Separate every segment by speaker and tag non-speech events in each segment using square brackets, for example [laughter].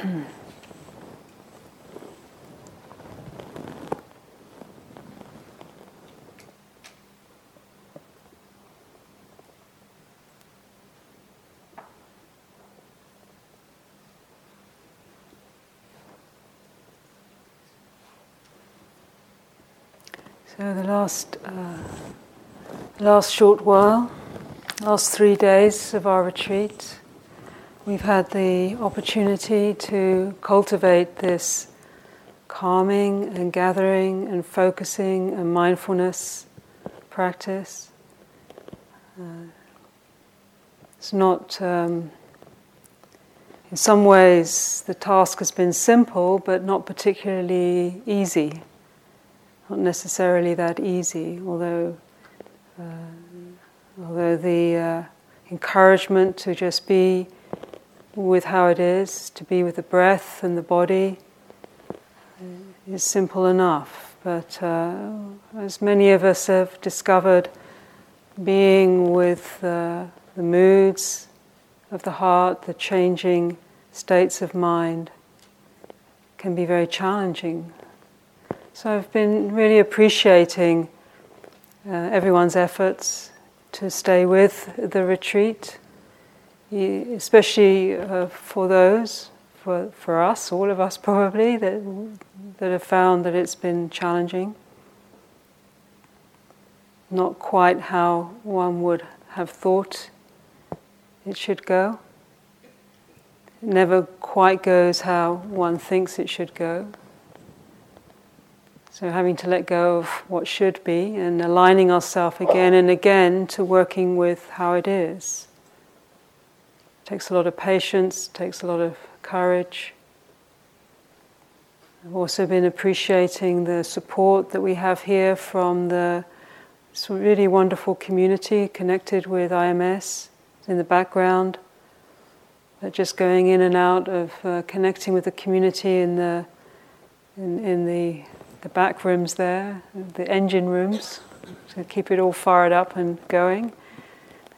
Speaker 1: So the last, uh, last short while, last three days of our retreat, we've had the opportunity to cultivate this calming and gathering and focusing and mindfulness practice. Uh, it's not, um, in some ways, the task has been simple but not particularly easy not necessarily that easy, although, uh, although the uh, encouragement to just be with how it is, to be with the breath and the body, is simple enough. But uh, as many of us have discovered, being with uh, the moods of the heart, the changing states of mind, can be very challenging so I've been really appreciating uh, everyone's efforts to stay with the retreat, especially uh, for those, for, for us, all of us probably, that, that have found that it's been challenging. Not quite how one would have thought it should go. It never quite goes how one thinks it should go. So, having to let go of what should be and aligning ourselves again and again to working with how it is. Takes a lot of patience, takes a lot of courage. I've also been appreciating the support that we have here from the really wonderful community connected with IMS in the background. But just going in and out of uh, connecting with the community in the in, in the the back rooms there, the engine rooms, to keep it all fired up and going.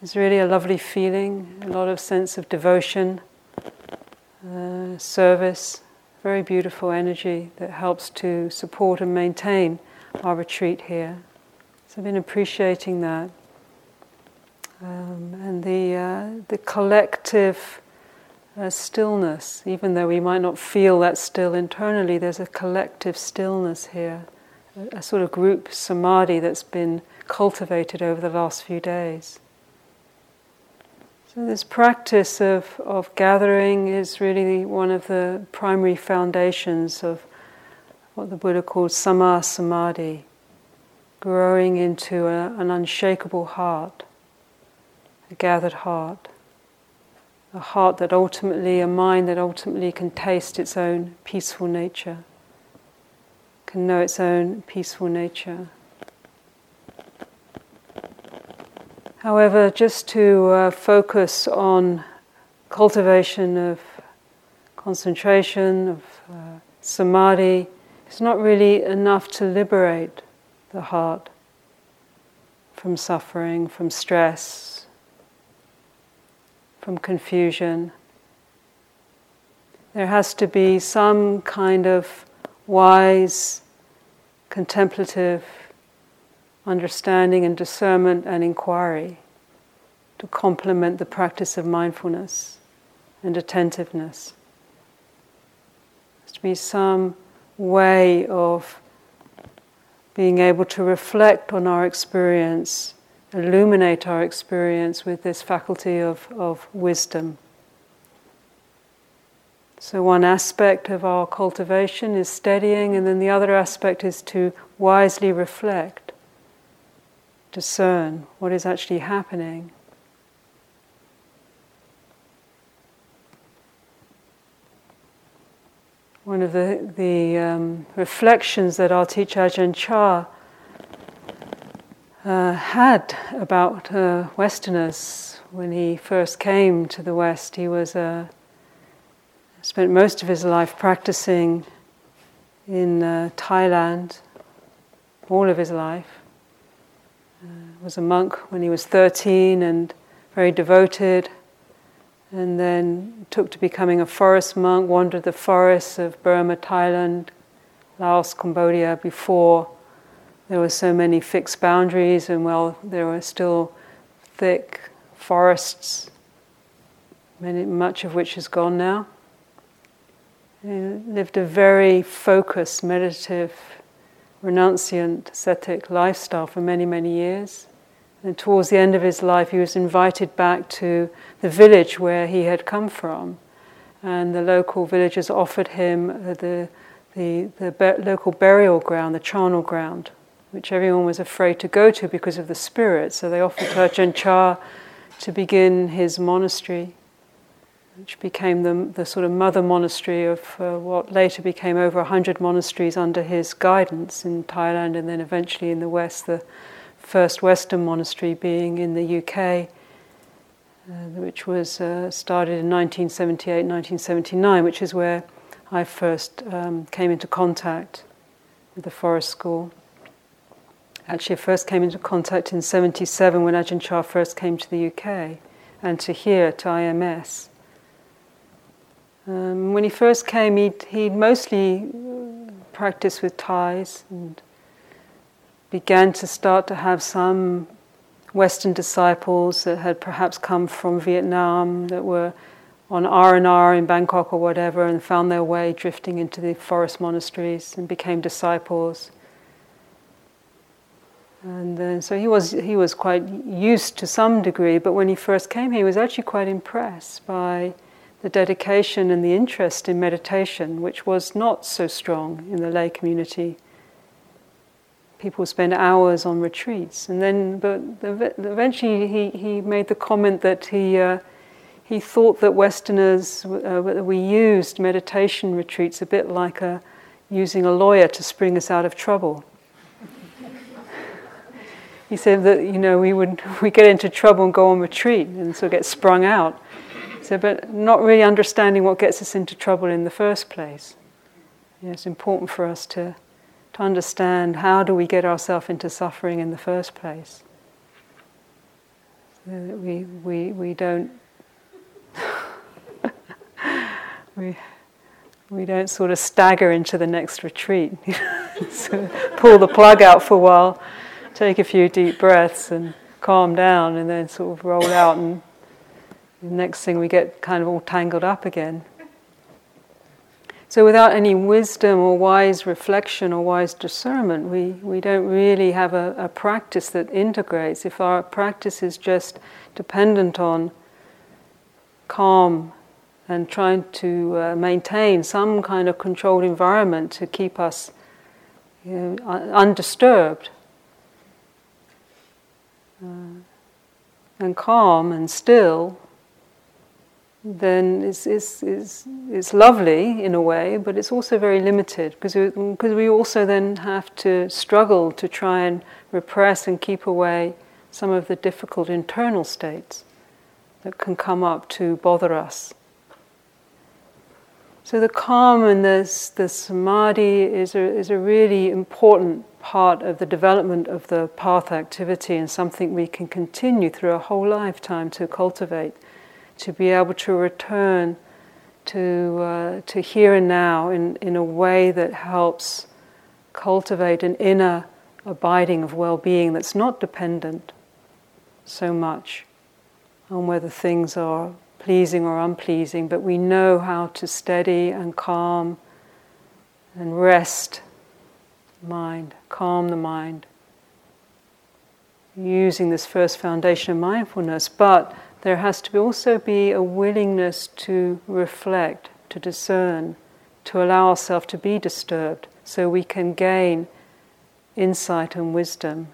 Speaker 1: It's really a lovely feeling, a lot of sense of devotion, uh, service, very beautiful energy that helps to support and maintain our retreat here. So I've been appreciating that. Um, and the, uh, the collective a stillness, even though we might not feel that still internally, there's a collective stillness here, a, a, sort of group samadhi that's been cultivated over the last few days. So, this practice of, of gathering is really one of the primary foundations of what the Buddha called samma samadhi, growing into a, an unshakable heart, a gathered heart a heart that ultimately, a mind that ultimately can taste its own peaceful nature, can know its own peaceful nature. However, just to uh, focus on cultivation of concentration, of uh, samadhi, is not really enough to liberate the heart from suffering, from stress, from confusion. There has to be some kind of wise, contemplative understanding and discernment and inquiry to complement the practice of mindfulness and attentiveness. There has to be some way of being able to reflect on our experience illuminate our experience with this faculty of, of wisdom. So, one aspect of our cultivation is steadying, and then the other aspect is to wisely reflect, discern what is actually happening. One of the, the um, reflections that our teacher Ajahn Chah uh, had about uh, Westerners when he first came to the West. He was uh, spent most of his life practicing in uh, Thailand, all of his life. Was a monk when he was 13 and very devoted, and then took to becoming a forest monk, wandered the forests of Burma, Thailand, Laos, Cambodia before there were so many fixed boundaries, and well, there were still thick forests, many, much of which is gone now. He lived a very focused, meditative, renunciant, ascetic lifestyle for many, many years. And towards the end of his life, he was invited back to the village where he had come from. And the local villagers offered him the, the, the local burial ground, the charnel ground, which everyone was afraid to go to because of the spirit. So they offered to Ajahn Chah to begin his monastery, which became the, the sort of mother monastery of uh, what later became over 100 monasteries under his guidance in Thailand and then eventually in the West, the first Western monastery being in the UK. Uh, which was uh, started in 1978 1979, which is where I first um, came into contact with the forest school. Actually, I first came into contact in 77 when Ajahn Chah first came to the UK and to here, to IMS. Um, when he first came, he'd, he'd mostly practiced with Thais and began to start to have some Western disciples that had perhaps come from Vietnam that were on R&R in Bangkok or whatever and found their way drifting into the forest monasteries and became disciples. And so he was, he was quite used to some degree, but when he first came he was actually quite impressed by the dedication and the interest in meditation, which was not so strong in the lay community. People spend hours on retreats, and then, but eventually he, he made the comment that he, uh, he thought that Westerners, uh, we used meditation retreats a bit like a, using a lawyer to spring us out of trouble [laughs] he said that you know we would [laughs] we get into trouble and go on retreat and so get sprung out. So, but not really understanding what gets us into trouble in the first place. it's important for us to to understand how do we get ourselves into suffering in the first place. So that we we we don't [laughs] we we don't sort of stagger into the next retreat. [laughs] so pull the plug out for a while take a few deep breaths and calm down, and then sort of roll out, and the next thing we get kind of all tangled up again. So, without any wisdom or wise reflection or wise discernment, we, we don't really have a, a practice that integrates. If our practice is just dependent on calm and trying to uh, maintain some kind of controlled environment to keep us you know, undisturbed, uh, and calm and still, then it's, it's, it's, it's lovely in a way, but it's also very limited because we, because we also then have to struggle to try and repress and keep away some of the difficult internal states that can come up to bother us. So the calm and the, the samadhi is a, is a really important part of the development of the path activity and something we can continue through a whole lifetime to cultivate, to be able to return to, uh, to here and now in, in a way that helps cultivate an inner abiding of well being that's not dependent so much on whether things are pleasing or unpleasing, but we know how to steady and calm and rest mind, calm the mind. Using this first foundation of mindfulness, but there has to be also be a willingness to reflect, to discern, to allow ourselves to be disturbed so we can gain insight and wisdom,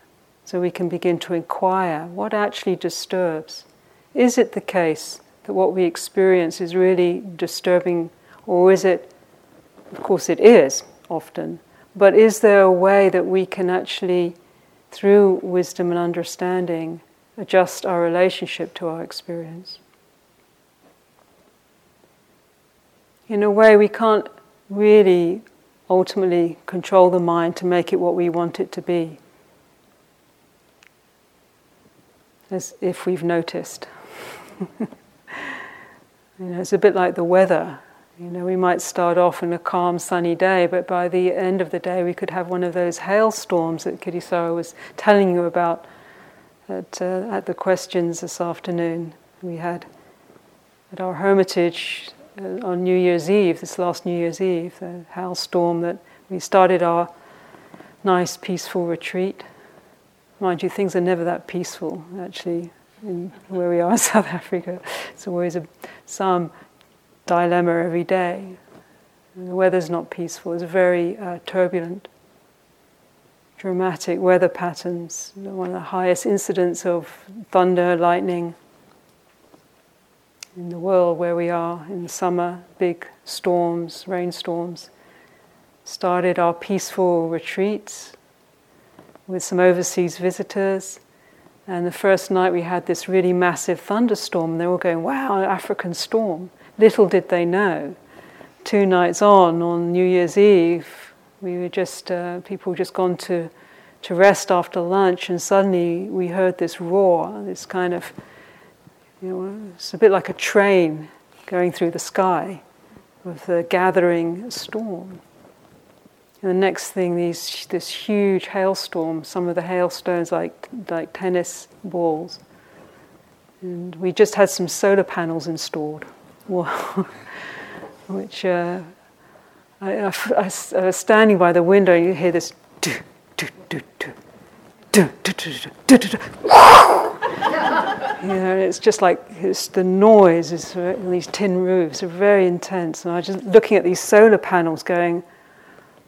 Speaker 1: so we can begin to inquire what actually disturbs. Is it the case that what we experience is really disturbing, or is it, of course, it is often, but is there a way that we can actually, through wisdom and understanding, adjust our relationship to our experience? In a way, we can't really ultimately control the mind to make it what we want it to be, as if we've noticed. [laughs] You know, it's a bit like the weather. You know, we might start off in a calm, sunny day, but by the end of the day, we could have one of those hailstorms that Kittisaro was telling you about at, uh, at the questions this afternoon. We had at our hermitage uh, on New Year's Eve, this last New Year's Eve, the hailstorm that we started our nice, peaceful retreat. Mind you, things are never that peaceful, actually, in where we are in [laughs] South Africa. It's always a, some dilemma every day. The weather's not peaceful, it's very uh, turbulent. Dramatic weather patterns, one of the highest incidents of thunder, lightning in the world where we are in summer, big storms, rainstorms. Started our peaceful retreats with some overseas visitors. And the first night we had this really massive thunderstorm, they were going, Wow, African storm. Little did they know. Two nights on, on New Year's Eve, we were just, uh, people just gone to, to rest after lunch, and suddenly we heard this roar, this kind of, you know, it's a bit like a train going through the sky with the gathering storm. And the next thing, these, this huge hailstorm, some of the hailstones like, like tennis balls. And we just had some solar panels installed. [laughs] which uh, I, I, I, was standing by the window, you hear this. Do, do, do, do. Do, do, do, do, do, do, do. you know, it's just like it's the noise is uh, these tin roofs are very intense, and I'm just looking at these solar panels going,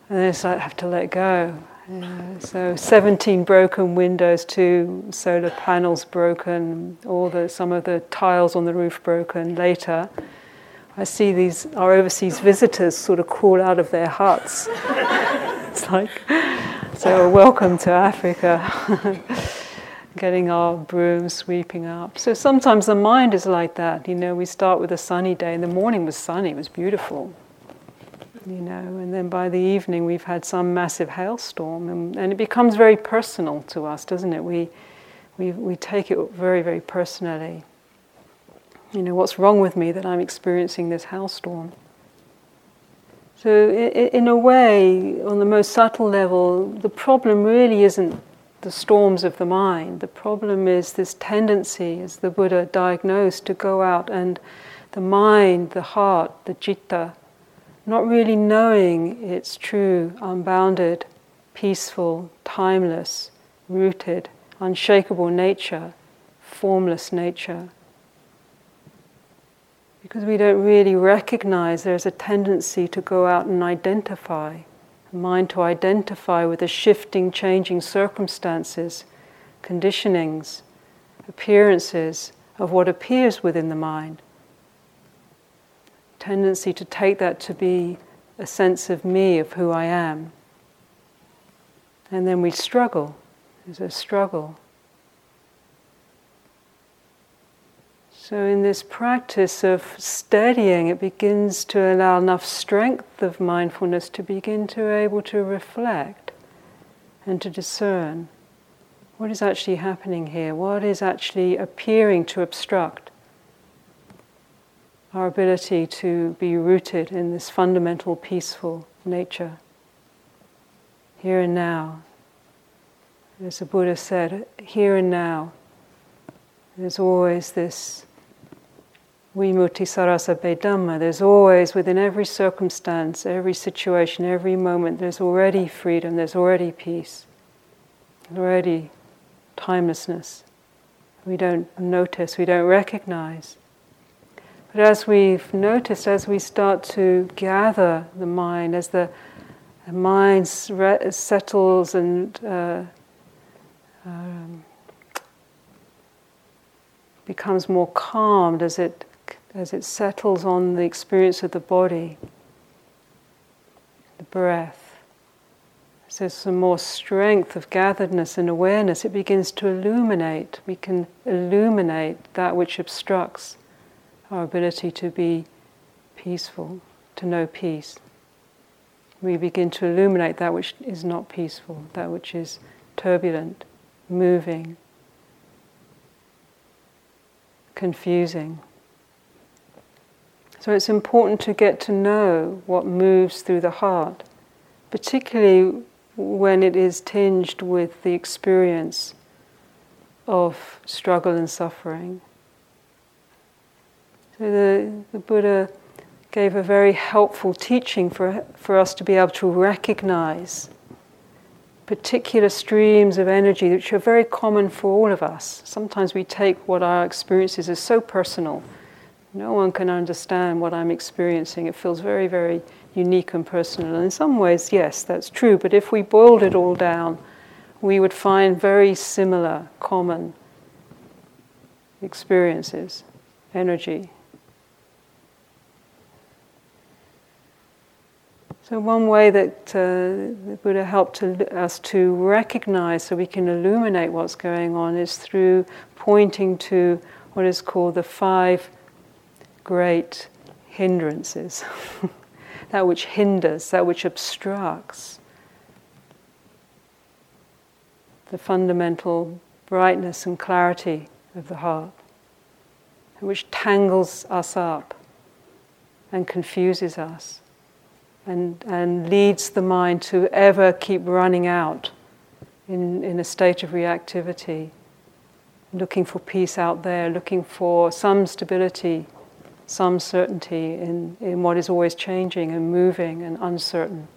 Speaker 1: and then it's like I have to let go. You know, so 17 broken windows, two solar panels broken, all the some of the tiles on the roof broken later. I see these our overseas visitors sort of crawl out of their huts. [laughs] it's like so welcome to Africa. [laughs] Getting our brooms sweeping up. So sometimes the mind is like that. You know, we start with a sunny day. and the morning was sunny; it was beautiful you know, and then by the evening we've had some massive hailstorm, and, and it becomes very personal to us, doesn't it? We, we, we take it very, very personally. You know, what's wrong with me that I'm experiencing this hailstorm? So, in a way, on the most subtle level, the problem really isn't the storms of the mind. The problem is this tendency, as the Buddha diagnosed, to go out and the mind, the heart, the citta, not really knowing its true, unbounded, peaceful, timeless, rooted, unshakable nature, formless nature. Because we don't really recognize there's a tendency to go out and identify, mind to identify with the shifting, changing circumstances, conditionings, appearances of what appears within the mind tendency to take that to be a sense of me, of who I am. And then we struggle. There's a struggle. So, in this practice of steadying, it begins to allow enough strength of mindfulness to begin to able to reflect and to discern what is actually happening here, what is actually appearing to obstruct our ability to be rooted in this fundamental peaceful nature. Here and now. As the Buddha said, here and now. There's always this vimutti sarasa Dhamma. There's always, within every circumstance, every situation, every moment, there's already freedom, there's already peace, already timelessness. We don't notice, we don't recognize. But as we've noticed, as we start to gather the mind, as the, the mind settles and uh, um, becomes more calmed as it as it settles on the experience of the body, the breath. As there's some more strength of gatheredness and awareness, it begins to illuminate. We can illuminate that which obstructs our ability to be peaceful, to know peace. We begin to illuminate that which is not peaceful, that which is turbulent, moving, confusing. So it's important to get to know what moves through the heart, particularly when it is tinged with the experience of struggle and suffering. So the, the Buddha gave a very helpful teaching for, for us to be able to recognize particular streams of energy which are very common for all of us. Sometimes we take what our experiences as so personal. No one can understand what I'm experiencing. It feels very, very unique and personal. And in some ways, yes, that's true. But if we boiled it all down, we would find very similar, common experiences, energy, So, one way that uh, the Buddha helped to, us to recognize so we can illuminate what's going on is through pointing to what is called the five great hindrances [laughs] that which hinders, that which obstructs the fundamental brightness and clarity of the heart, which tangles us up and confuses us and, and leads the mind to ever keep running out in, in a state of reactivity, looking for peace out there, looking for some stability, some certainty in, in what is always changing and moving and uncertain.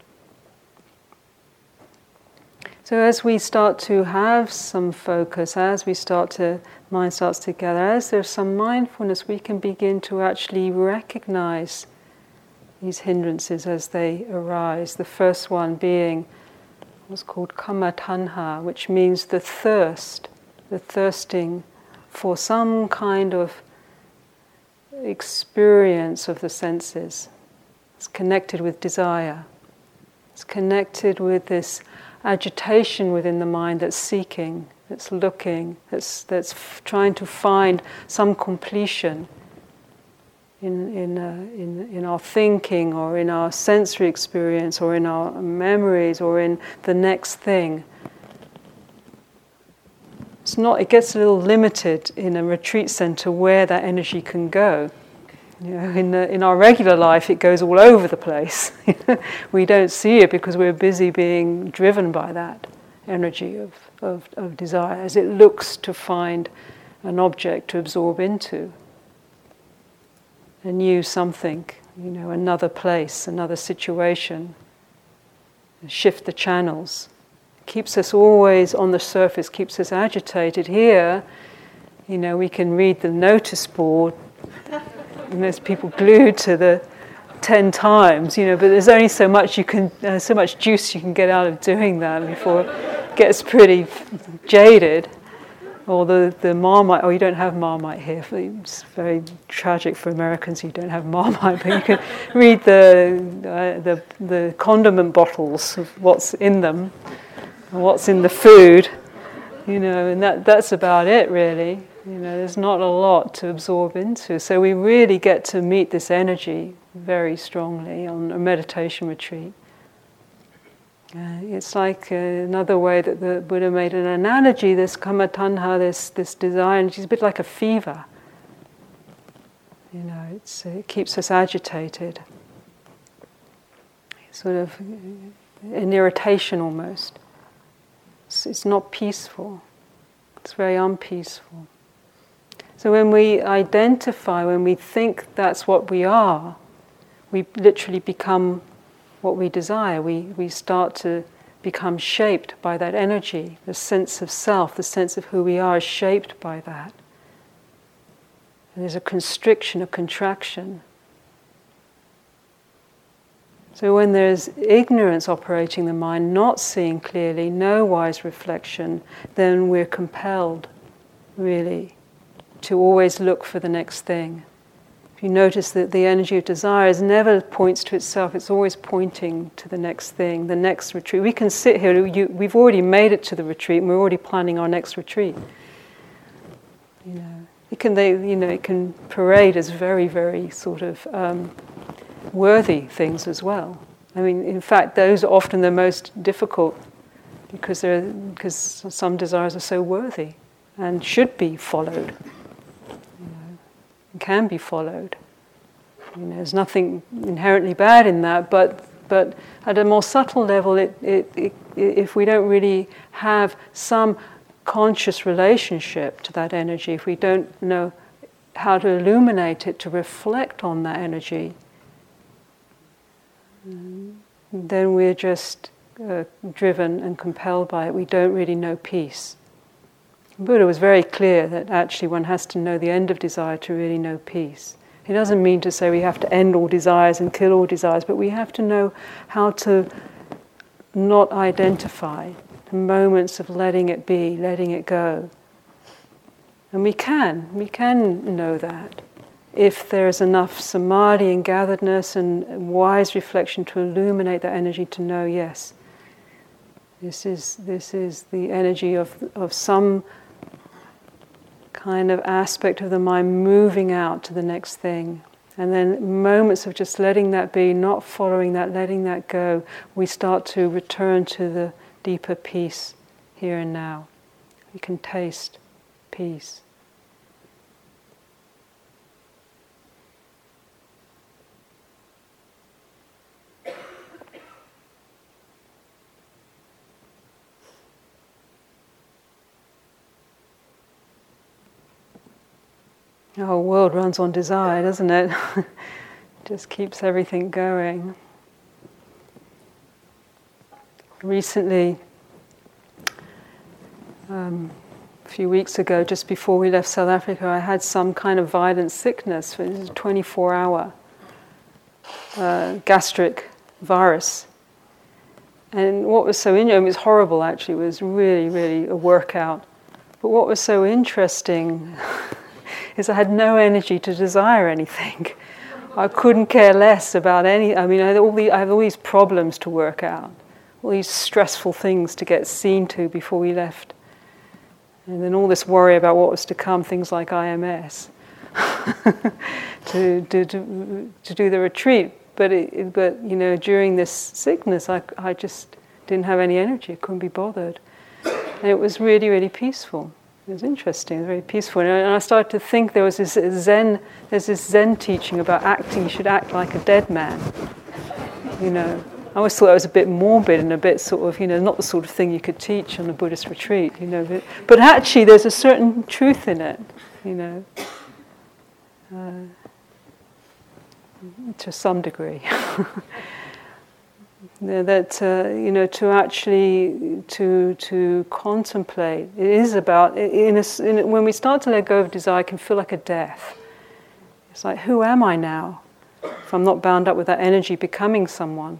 Speaker 1: So as we start to have some focus, as we start to mind starts to gather, as there's some mindfulness, we can begin to actually recognize these hindrances as they arise. The first one being what's called kama tanha, which means the thirst, the thirsting for some kind of experience of the senses. It's connected with desire. It's connected with this agitation within the mind that's seeking, that's looking, that's, that's f- trying to find some completion in, in, uh, in, in our thinking or in our sensory experience or in our memories or in the next thing. It's not, it gets a little limited in a retreat center where that energy can go. You know, in, in our regular life, it goes all over the place. [laughs] we don't see it because we're busy being driven by that energy of, of, of desire as it looks to find an object to absorb into a new something, you know, another place, another situation. Shift the channels. Keeps us always on the surface, keeps us agitated. Here, you know, we can read the notice board, and there's people glued to the ten times, you know, but there's only so much you can, uh, so much juice you can get out of doing that before it gets pretty jaded or the, the Marmite, or you don't have Marmite here. It's very tragic for Americans, who don't have [laughs] Marmite, but you can read the, uh, the, the condiment bottles of what's in them, and what's in the food, you know, and that, that's about it really. You know, there's not a lot to absorb into. So we really get to meet this energy very strongly on a meditation retreat. Uh, it's like uh, another way that the Buddha made an analogy this kama tanha, this, this desire, and it's a bit like a fever. You know, it's, it keeps us agitated. Sort of an irritation almost. It's, it's not peaceful, it's very unpeaceful. So when we identify, when we think that's what we are, we literally become what we desire. We, we start to become shaped by that energy. The sense of self, the sense of who we are, is shaped by that. And there's a constriction, a contraction. So when there's ignorance operating the mind, not seeing clearly, no wise reflection, then we're compelled, really, to always look for the next thing If you notice that the energy of desire is never points to itself, it's always pointing to the next thing, the next retreat. We can sit here, you, we've already made it to the retreat, and we're already planning our next retreat. You know, it can, they, you know, it can parade as very, very sort of um, worthy things as well. I mean, in fact, those are often the most difficult because, because some desires are so worthy and should be followed can be followed. You know, there's nothing inherently bad in that, but but at a more subtle level, it, it, it, if we don't really have some conscious relationship to that energy, if we don't know how to illuminate it, to reflect on that energy, then we're just uh, driven and compelled by it. We don't really know peace. Buddha was very clear that actually one has to know the end of desire to really know peace. He doesn't mean to say we have to end all desires and kill all desires, but we have to know how to not identify the moments of letting it be, letting it go. And we can, we can know that if there's enough samadhi and gatheredness and wise reflection to illuminate that energy to know, yes, this is, this is the energy of, of some kind of aspect of the mind moving out to the next thing. And then moments of just letting that be, not following that, letting that go, we start to return to the deeper peace here and now. We can taste peace. The whole world runs on desire, doesn't it? [laughs] Just keeps everything going. Recently, um, a few weeks ago, just before we left South Africa, I had some kind of violent sickness. It was a 24 hour uh, gastric virus. And what was so interesting, it was horrible actually, it was really, really a workout. But what was so interesting [laughs] is I had no energy to desire anything. I couldn't care less about any. I mean, I all the, I had all these problems to work out, all these stressful things to get seen to before we left. And then all this worry about what was to come, things like IMS, [laughs] to, to, to, to, do the retreat. But, it, but, you know, during this sickness, I, I just didn't have any energy, I couldn't be bothered. And it was really, really peaceful. It was interesting, it was very peaceful. And I started to think there was this Zen, there's this Zen teaching about acting, you should act like a dead man. You know, I always thought that was a bit morbid and a bit sort of, you know, not the sort of thing you could teach on a Buddhist retreat, you know. But, but actually, there's a certain truth in it, you know, uh, to some degree. [laughs] that uh, you know to actually to to contemplate. It is about in, a, in when we start to let go of desire it can feel like a death. It's like who am i now? If i'm not bound up with that energy becoming someone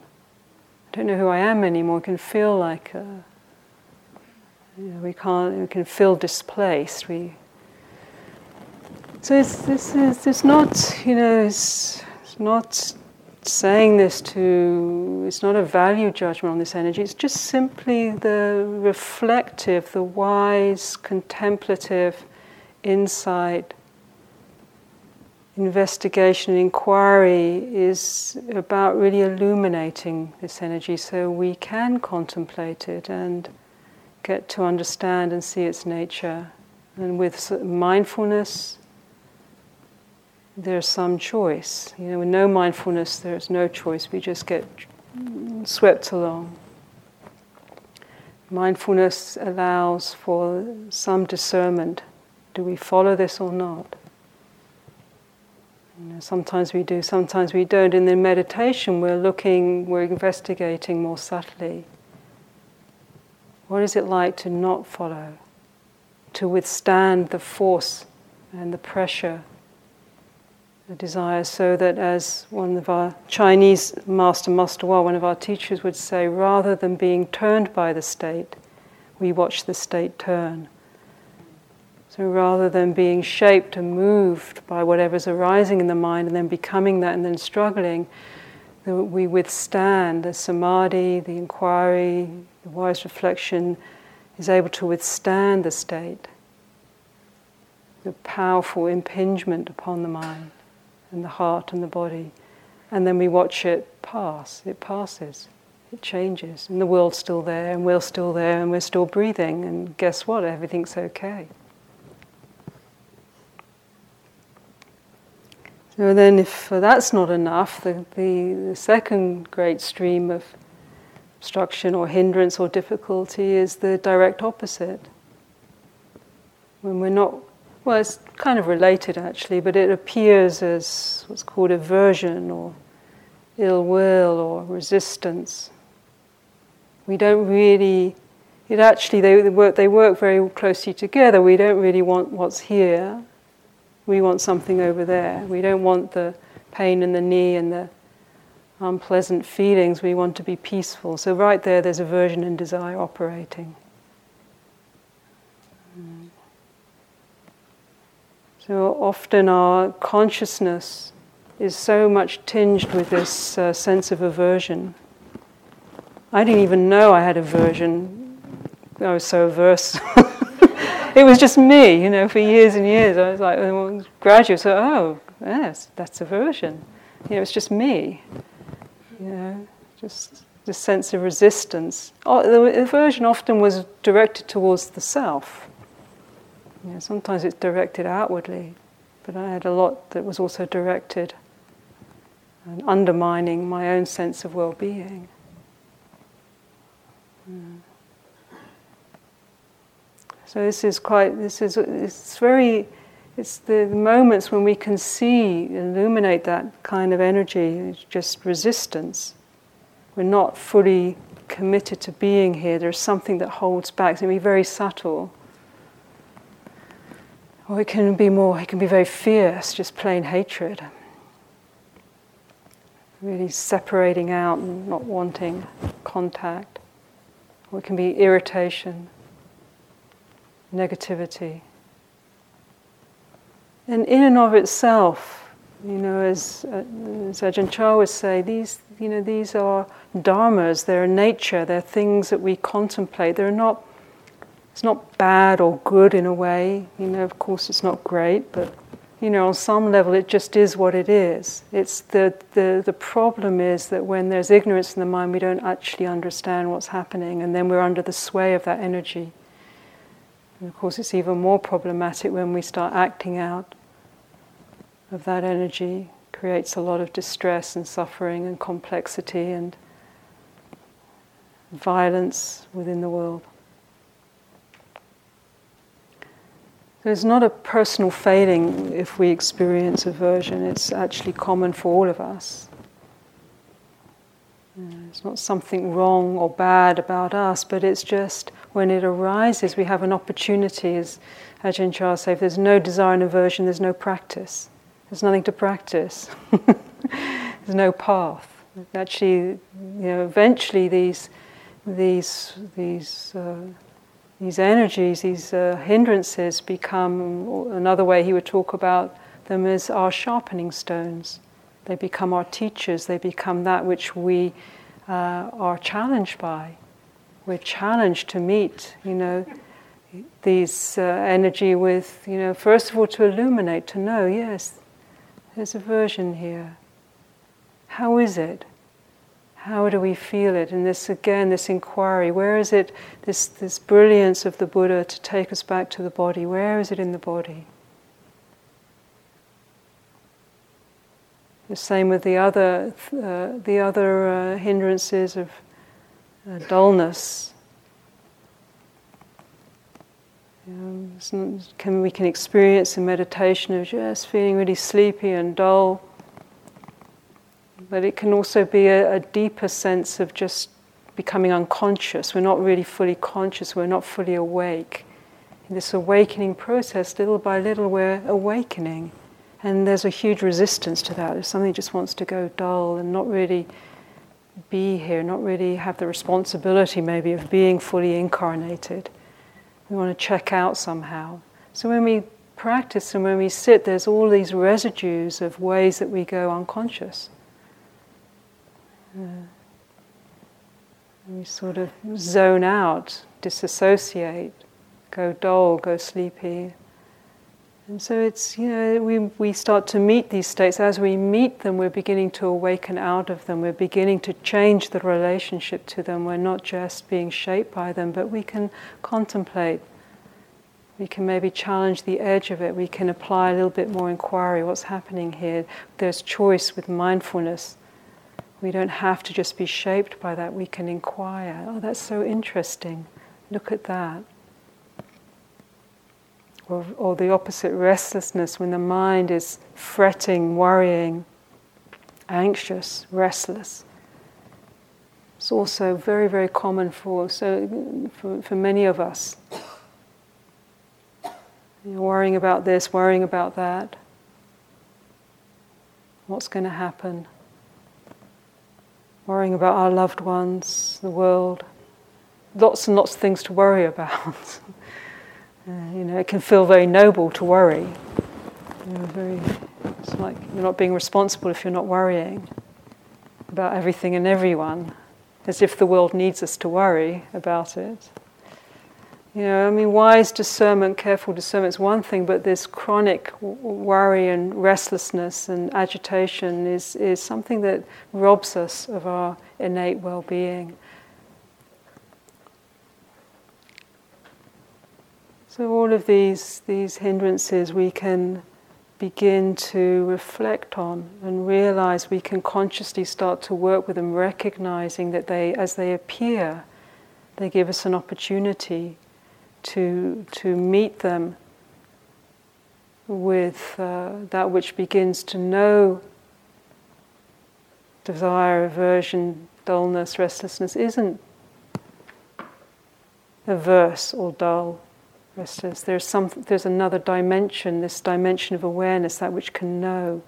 Speaker 1: i don't know who i am anymore. It can feel like uh, you know, we can't we can feel displaced. We so it's, this is it's not you know it's, it's not saying this to, it's not a value judgment on this energy, it's just simply the reflective, the wise, contemplative insight, investigation, and inquiry is about really illuminating this energy so we can contemplate it and get to understand and see its nature. And with mindfulness, there's some choice. You know, with no mindfulness, there's no choice. We just get swept along. Mindfulness allows for some discernment. Do we follow this or not? You know, sometimes we do, sometimes we don't. In the meditation, we're looking, we're investigating more subtly. What is it like to not follow? To withstand the force and the pressure the desire, so that as one of our Chinese master, Master Hua, one of our teachers would say, rather than being turned by the state, we watch the state turn. So rather than being shaped and moved by whatever's arising in the mind and then becoming that and then struggling, we withstand the samadhi, the inquiry, the wise reflection is able to withstand the state, the powerful impingement upon the mind and the heart and the body. And then we watch it pass. It passes. It changes. And the world's still there, and we're still there, and we're still breathing. And guess what? Everything's okay. So then, if that's not enough, the, the, the second great stream of obstruction or hindrance or difficulty is the direct opposite. When we're not, well, it's kind of related actually, but it appears as what's called aversion or ill will or resistance. We don't really, it actually, they, work, they work very closely together. We don't really want what's here, we want something over there. We don't want the pain in the knee and the unpleasant feelings. We want to be peaceful. So, right there, there's aversion and desire operating. So, often our consciousness is so much tinged with this uh, sense of aversion. I didn't even know I had aversion. I was so averse. [laughs] it was just me, you know, for years and years. I was like, well, graduate, so, oh, yes, that's aversion. You know, it's just me. You know, just this sense of resistance. Oh, the aversion often was directed towards the self. You know, sometimes it's directed outwardly, but I had a lot that was also directed and undermining my own sense of well being. Mm. So this is quite, this is, it's very, it's the moments when we can see, illuminate that kind of energy, it's just resistance. We're not fully committed to being here. There's something that holds back. It can be very subtle. Or it can be more, it can be very fierce, just plain hatred. Really separating out and not wanting contact. Or it can be irritation negativity. And in and of itself, you know, as, uh, as Ajahn Chah would say, these, you know, these are dharmas, they're nature, they're things that we contemplate. They're not, it's not bad or good in a way. You know, of course, it's not great, but, you know, on some level, it just is what it is. It's the, the, the problem is that when there's ignorance in the mind, we don't actually understand what's happening, and then we're under the sway of that energy. And of course, it's even more problematic when we start acting out of that energy. creates a lot of distress and suffering and complexity and violence within the world. It's not a personal failing if we experience aversion, it's actually common for all of us. It's not something wrong or bad about us, but it's just when it arises, we have an opportunity, as Ajahn Chah said, if there's no desire and aversion, there's no practice. There's nothing to practice. [laughs] there's no path. Actually, you know, eventually these, these, these, uh, these energies, these uh, hindrances become, another way he would talk about them as our sharpening stones. They become our teachers, they become that which we uh, are challenged by. We're challenged to meet, you know, these uh, energy with, you know, first of all to illuminate, to know, yes, there's aversion here. How is it? How do we feel it? And this again, this inquiry, where is it, this, this brilliance of the Buddha to take us back to the body? Where is it in the body? The same with the other, uh, the other uh, hindrances of uh, dullness. Know, can, we can experience in meditation of just feeling really sleepy and dull, but it can also be a, a deeper sense of just becoming unconscious. We're not really fully conscious, we're not fully awake. In this awakening process, little by little, we're awakening. And there's a huge resistance to that. If something just wants to go dull and not really be here, not really have the responsibility maybe of being fully incarnated. We want to check out somehow. So when we practice and when we sit, there's all these residues of ways that we go unconscious. We sort of zone out, disassociate, go dull, go sleepy. And so it's, you know, we, we start to meet these states. As we meet them, we're beginning to awaken out of them. We're beginning to change the relationship to them. We're not just being shaped by them, but we can contemplate we can maybe challenge the edge of it. We can apply a little bit more inquiry. What's happening here? There's choice with mindfulness. We don't have to just be shaped by that. We can inquire. Oh, that's so interesting. Look at that. Or, or the opposite, restlessness, when the mind is fretting, worrying, anxious, restless. It's also very, very common for, so for, for many of us. You're worrying about this, worrying about that. What's going to happen? Worrying about our loved ones, the world. Lots and lots of things to worry about. [laughs] uh, you know, it can feel very noble to worry. You know, very, it's like you're not being responsible if you're not worrying about everything and everyone, as if the world needs us to worry about it. You know, I mean, wise discernment, careful discernment is one thing, but this chronic worry and restlessness and agitation is, is something that robs us of our innate well being. So, all of these, these hindrances we can begin to reflect on and realize we can consciously start to work with them, recognizing that they, as they appear, they give us an opportunity to, to meet them with uh, that which begins to know desire, aversion, dullness, restlessness isn't averse or dull, restless. There's, some, there's another dimension, this dimension of awareness, that which can know,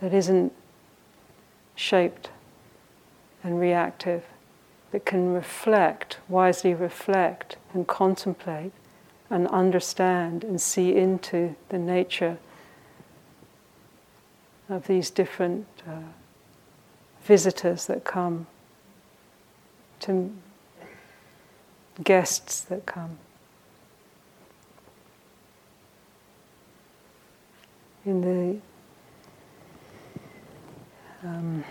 Speaker 1: that isn't shaped and reactive that can reflect, wisely reflect and contemplate and understand and see into the nature of these different uh, visitors that come, to guests that come. In the um,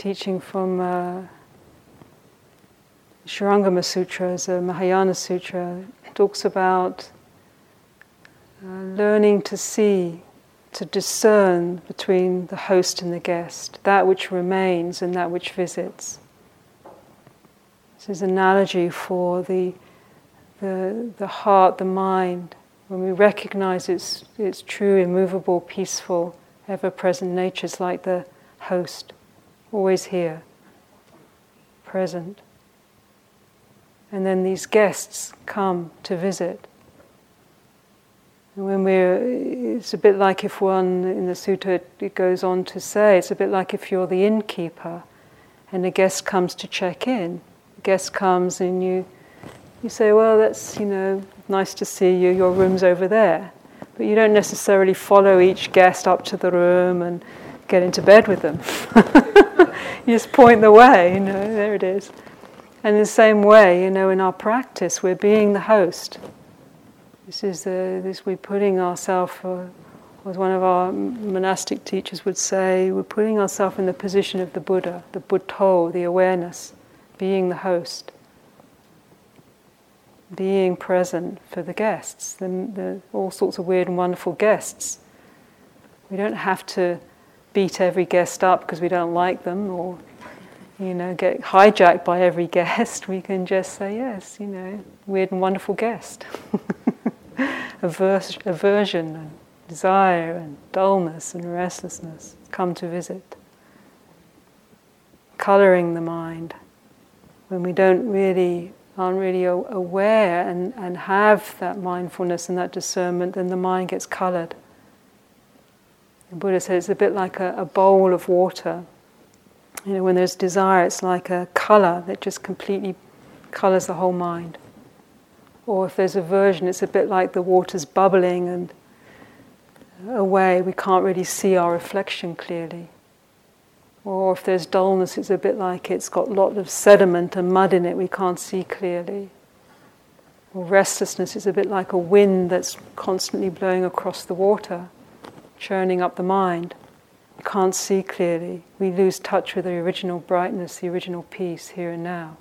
Speaker 1: teaching from uh, Shurangama Sutra, a Mahayana Sutra, talks about uh, learning to see, to discern between the host and the guest, that which remains and that which visits. This is an analogy for the, the, the heart, the mind, when we recognize its, its true, immovable, peaceful, ever present nature natures like the host always here, present. And then these guests come to visit. And when we're, it's a bit like if one, in the sutta, it goes on to say, it's a bit like if you're the innkeeper and a guest comes to check in. The guest comes and you, you say, well, that's, you know, nice to see you, your room's over there. But you don't necessarily follow each guest up to the room and get into bed with them. [laughs] you just point the way, you know, there it is. And in the same way, you know, in our practice, we're being the host. This is the, this we're putting ourselves, uh, as one of our monastic teachers would say, we're putting ourselves in the position of the Buddha, the Buddho, the awareness, being the host, being present for the guests, the, the, all sorts of weird and wonderful guests. We don't have to beat every guest up because we don't like them or you know get hijacked by every [laughs] guest we can just say yes you know weird and wonderful guest. [laughs] Avers- aversion and desire and dullness and restlessness come to visit. Coloring the mind when we don't really aren't really aware and, and have that mindfulness and that discernment then the mind gets colored the Buddha said it's a bit like a, a bowl of water. You know, when there's desire, it's like a color that just completely colors the whole mind. Or if there's aversion, it's a bit like the water's bubbling and away, we can't really see our reflection clearly. Or if there's dullness, it's a bit like it's got a lot of sediment and mud in it, we can't see clearly. Or restlessness is a bit like a wind that's constantly blowing across the water churning up the mind. We can't see clearly. We lose touch with the original brightness, the original peace here and now.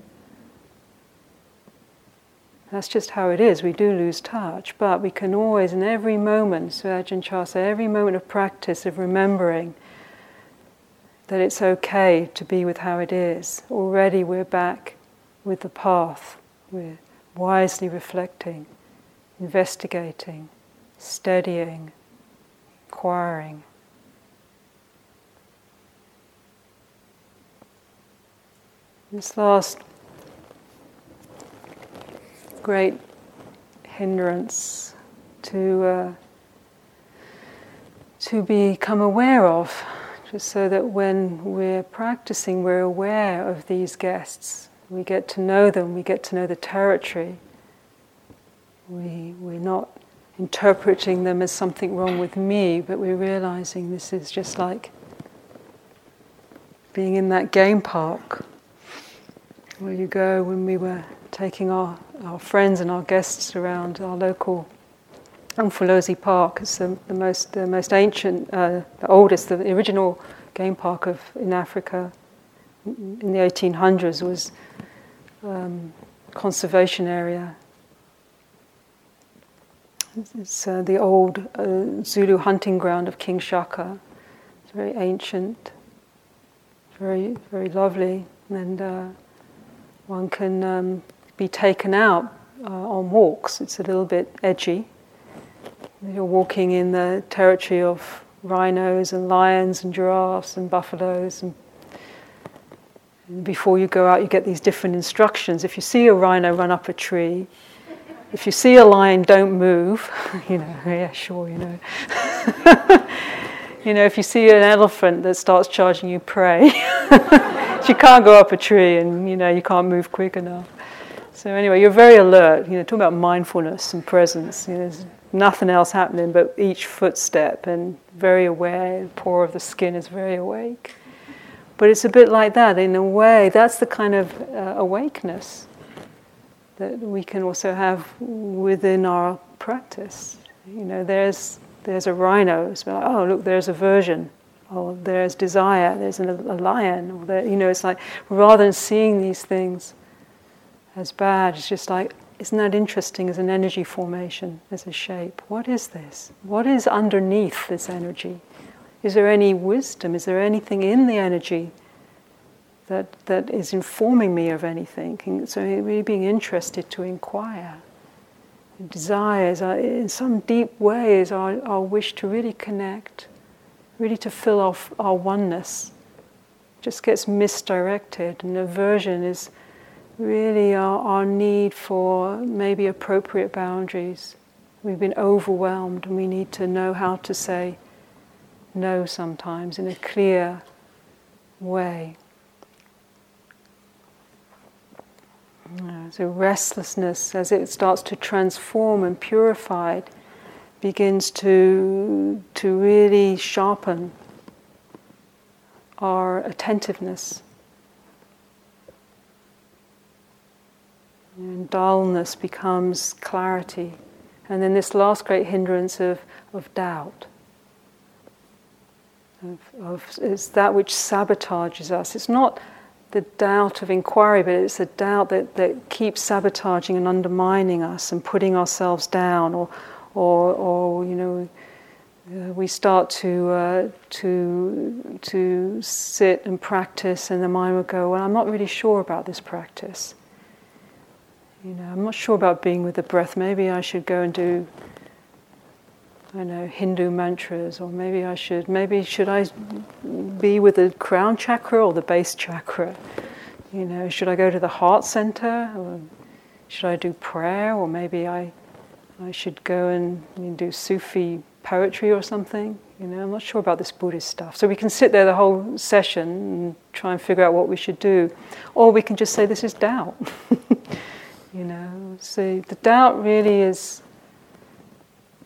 Speaker 1: That's just how it is. We do lose touch, but we can always, in every moment, so Ajahn Chah said, every moment of practice, of remembering that it's okay to be with how it is. Already we're back with the path. We're wisely reflecting, investigating, steadying, This last great hindrance to uh, to become aware of, just so that when we're practicing, we're aware of these guests. We get to know them. We get to know the territory. We we're not interpreting them as something wrong with me, but we're realizing this is just like being in that game park where you go when we were taking our, our friends and our guests around our local Umfolozi Park. It's the, the most the most ancient, uh, the oldest, the original game park of in Africa in the 1800s was um, conservation area. It's uh, the old uh, Zulu hunting ground of King Shaka. It's very ancient, very very lovely, and uh, one can um, be taken out uh, on walks. It's a little bit edgy. You're walking in the territory of rhinos and lions and giraffes and buffaloes. And, and before you go out, you get these different instructions. If you see a rhino, run up a tree. If you see a lion, don't move. [laughs] you know, yeah, sure, you know. [laughs] you know, if you see an elephant that starts charging you, pray. [laughs] you can't go up a tree and, you know, you can't move quick enough. So anyway, you're very alert. You know, talking about mindfulness and presence. You know, there's nothing else happening but each footstep, and very aware. The pore of the skin is very awake. But it's a bit like that in a way. That's the kind of uh, awakeness that we can also have within our practice. You know, there's there's a rhino. It's like, oh, look, there's aversion. Or there's desire. There's a, a lion. Or there, you know, it's like rather than seeing these things as bad. It's just like, isn't that interesting as an energy formation, as a shape? What is this? What is underneath this energy? Is there any wisdom? Is there anything in the energy that, that is informing me of anything? So, really being interested to inquire. Desires, are, in some deep ways, our, our wish to really connect, really to fill off our oneness, just gets misdirected, and aversion is really our, our need for maybe appropriate boundaries. We've been overwhelmed and we need to know how to say no sometimes in a clear way. So, restlessness, as it starts to transform and purify, begins to, to really sharpen our attentiveness And dullness becomes clarity. And then this last great hindrance of, of doubt. Of, of, it's that which sabotages us. It's not the doubt of inquiry, but it's a doubt that, that keeps sabotaging and undermining us and putting ourselves down, or, or, or you know, uh, we start to uh, to to sit and practice, and the mind will go, "Well, I'm not really sure about this practice." You know, I'm not sure about being with the breath. Maybe I should go and do, I know, Hindu mantras, or maybe I should, maybe should I be with the crown chakra or the base chakra? You know, should I go to the heart center, or should I do prayer, or maybe I, I should go and you know, do Sufi poetry or something? You know, I'm not sure about this Buddhist stuff. So we can sit there the whole session and try and figure out what we should do, or we can just say this is doubt. [laughs] You know, see, the doubt really is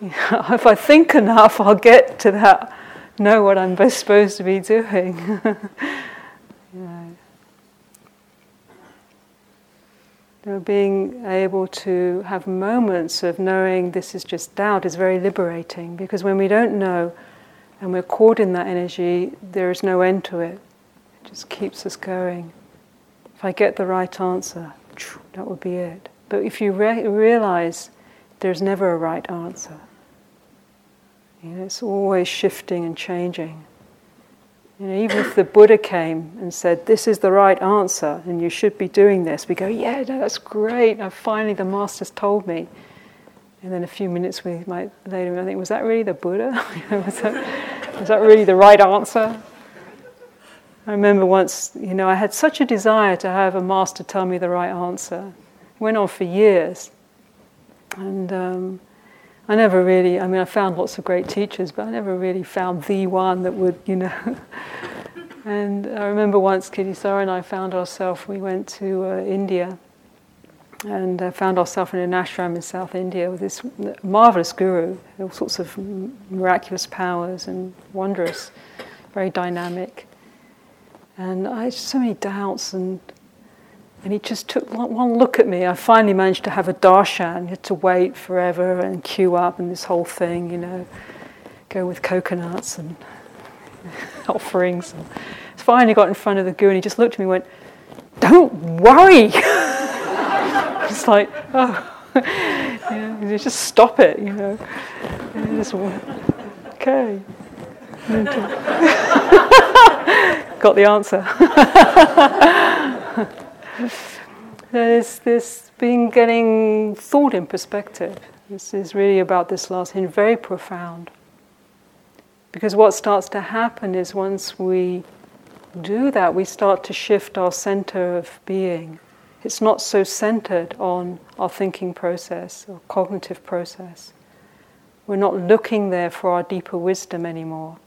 Speaker 1: [laughs] If I think enough, I'll get to that, know what I'm best supposed to be doing. [laughs] you know. You know, being able to have moments of knowing this is just doubt is very liberating because when we don't know and we're caught in that energy, there is no end to it. It just keeps us going. If I get the right answer, that would be it. But if you re- realize there's never a right answer, you know, it's always shifting and changing. You know, even if the Buddha came and said, This is the right answer and you should be doing this, we go, Yeah, that's great. Now, finally, the Master's told me. And then a few minutes we might later, I think, Was that really the Buddha? [laughs] was, that, was that really the right answer? I remember once, you know, I had such a desire to have a Master tell me the right answer. It went on for years. And um, I never really, I mean, I found lots of great teachers, but I never really found the one that would, you know. [laughs] and I remember once Kittisaro and I found ourselves, we went to uh, India and uh, found ourselves in an ashram in South India with this marvelous guru, all sorts of miraculous powers and wondrous, very dynamic. And I had so many doubts and and he just took one look at me. I finally managed to have a darshan. You had to wait forever and queue up and this whole thing, you know, go with coconuts and [laughs] offerings. And finally got in front of the guru and he just looked at me and went, Don't worry. [laughs] it's like, oh, [laughs] you just stop it, you know. And just, okay. got the answer. There's this being getting thought in perspective. This is really about this last hint, very profound. Because what starts to happen is once we do that, we start to shift our center of being. It's not so centered on our thinking process or cognitive process. We're not looking there for our deeper wisdom anymore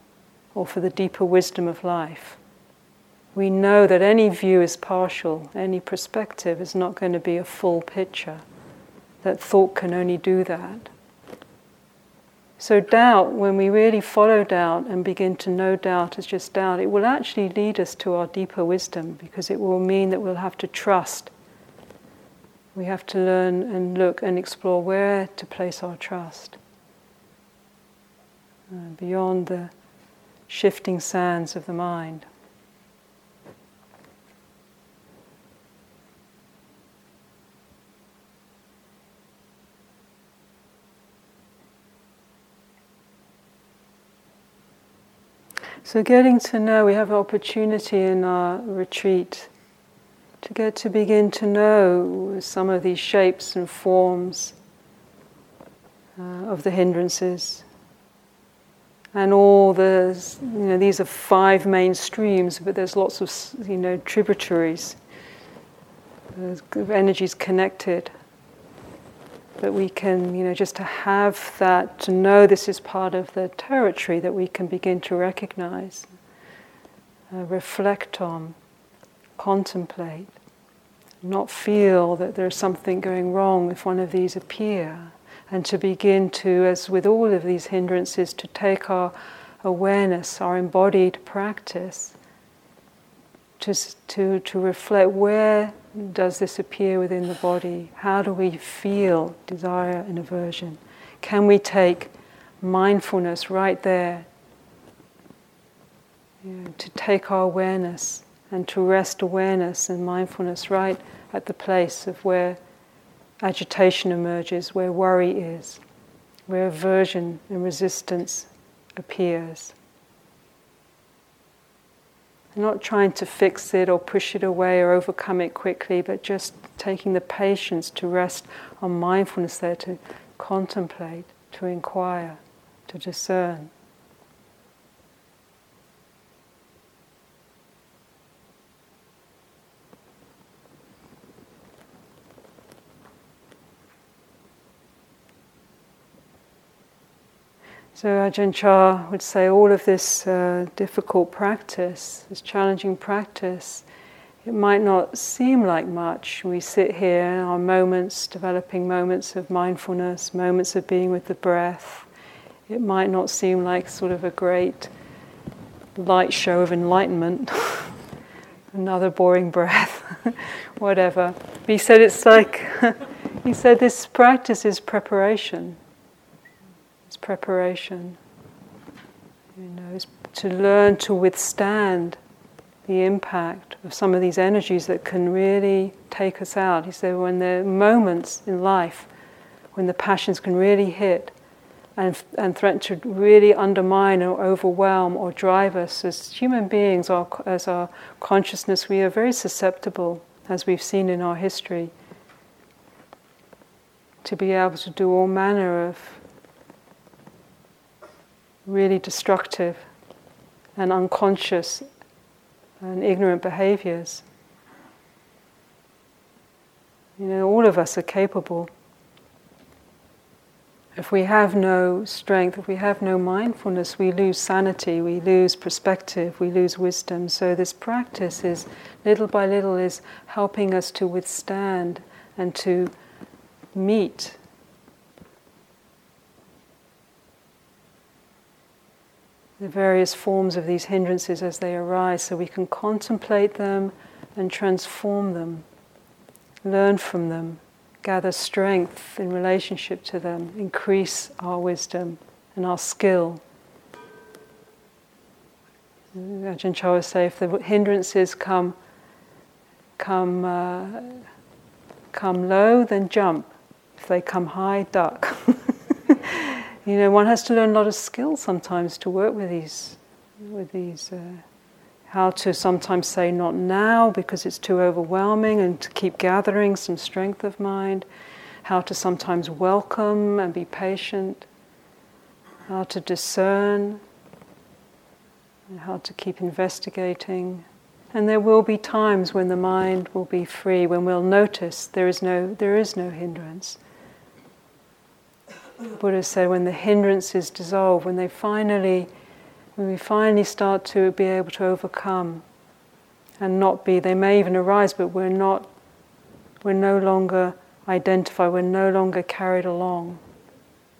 Speaker 1: or for the deeper wisdom of life we know that any view is partial, any perspective is not going to be a full picture, that thought can only do that. So, doubt, when we really follow doubt and begin to know doubt as just doubt, it will actually lead us to our deeper wisdom because it will mean that we'll have to trust. We have to learn and look and explore where to place our trust. Uh, beyond the shifting sands of the mind. So, getting to know, we have an opportunity in our retreat to get to begin to know some of these shapes and forms uh, of the hindrances. And all the, you know, these are five main streams, but there's lots of, you know, tributaries. There's energies connected that we can, you know, just to have that, to know this is part of the territory that we can begin to recognize, uh, reflect on, contemplate, not feel that there's something going wrong if one of these appear, and to begin to, as with all of these hindrances, to take our awareness, our embodied practice, to, to, to reflect where does this appear within the body? How do we feel desire and aversion? Can we take mindfulness right there you know, to take our awareness and to rest awareness and mindfulness right at the place of where agitation emerges, where worry is, where aversion and resistance appears? Not trying to fix it or push it away or overcome it quickly, but just taking the patience to rest on mindfulness there, to contemplate, to inquire, to discern. So Ajahn Chah would say all of this uh, difficult practice, this challenging practice, it might not seem like much. We sit here, our moments, developing moments of mindfulness, moments of being with the breath. It might not seem like sort of a great light show of enlightenment. [laughs] Another boring breath, [laughs] whatever. But he said it's like, [laughs] he said this practice is preparation. It's preparation. You know, it's to learn to withstand the impact of some of these energies that can really take us out. He said, when there are moments in life when the passions can really hit and, and threaten to really undermine or overwhelm or drive us as human beings, or as our consciousness, we are very susceptible, as we've seen in our history, to be able to do all manner of really destructive and unconscious and ignorant behaviors. You know, all of us are capable. If we have no strength, if we have no mindfulness, we lose sanity, we lose perspective, we lose wisdom. So this practice is little by little is helping us to withstand and to meet the various forms of these hindrances as they arise so we can contemplate them and transform them, learn from them, gather strength in relationship to them, increase our wisdom and our skill. Ajahn Chah would say if the hindrances come, come, uh, come low, then jump. If they come high, duck. [laughs] You know, one has to learn a lot of skills sometimes to work with these, with these. Uh, how to sometimes say not now because it's too overwhelming, and to keep gathering some strength of mind. How to sometimes welcome and be patient. How to discern. And how to keep investigating. And there will be times when the mind will be free, when we'll notice there is no, there is no hindrance. Buddha said when the hindrances dissolve, when they finally, when we finally start to be able to overcome and not be, they may even arise, but we're not, we're no longer identified, we're no longer carried along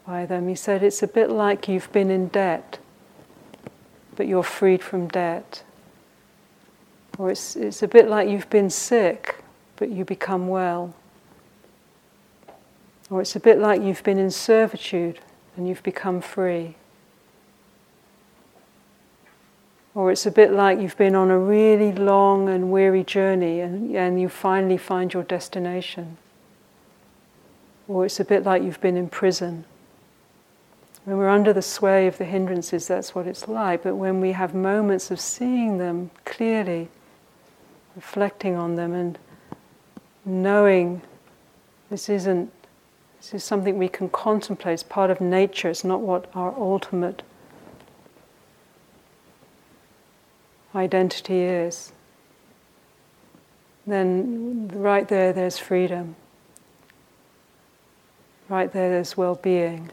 Speaker 1: by them. He said it's a bit like you've been in debt, but you're freed from debt. Or it's, it's a bit like you've been sick, but you become well. Or it's a bit like you've been in servitude and you've become free. Or it's a bit like you've been on a really long and weary journey and, and you finally find your destination. Or it's a bit like you've been in prison. When we're under the sway of the hindrances, that's what it's like. But when we have moments of seeing them clearly, reflecting on them, and knowing this isn't this is something we can contemplate. It's part of nature. It's not what our ultimate identity is. Then, right there, there's freedom. Right there, there's well being.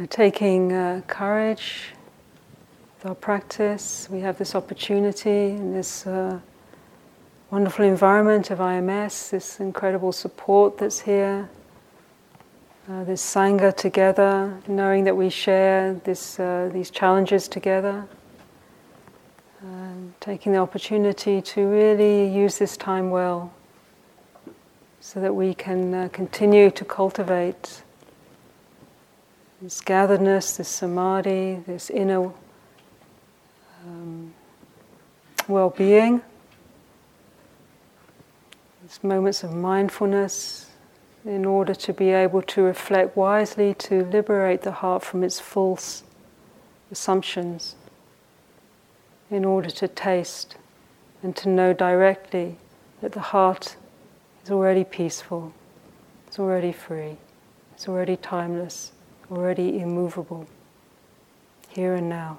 Speaker 1: So, taking uh, courage with our practice, we have this opportunity in this uh, wonderful environment of IMS, this incredible support that's here, uh, this Sangha together, knowing that we share this, uh, these challenges together. taking the opportunity to really use this time well so that we can uh, continue to cultivate this gatheredness, this samadhi, this inner um, well being, these moments of mindfulness, in order to be able to reflect wisely, to liberate the heart from its false assumptions. in order to taste and to know directly that the heart is already peaceful, it's already free, it's already timeless, already immovable, here and now.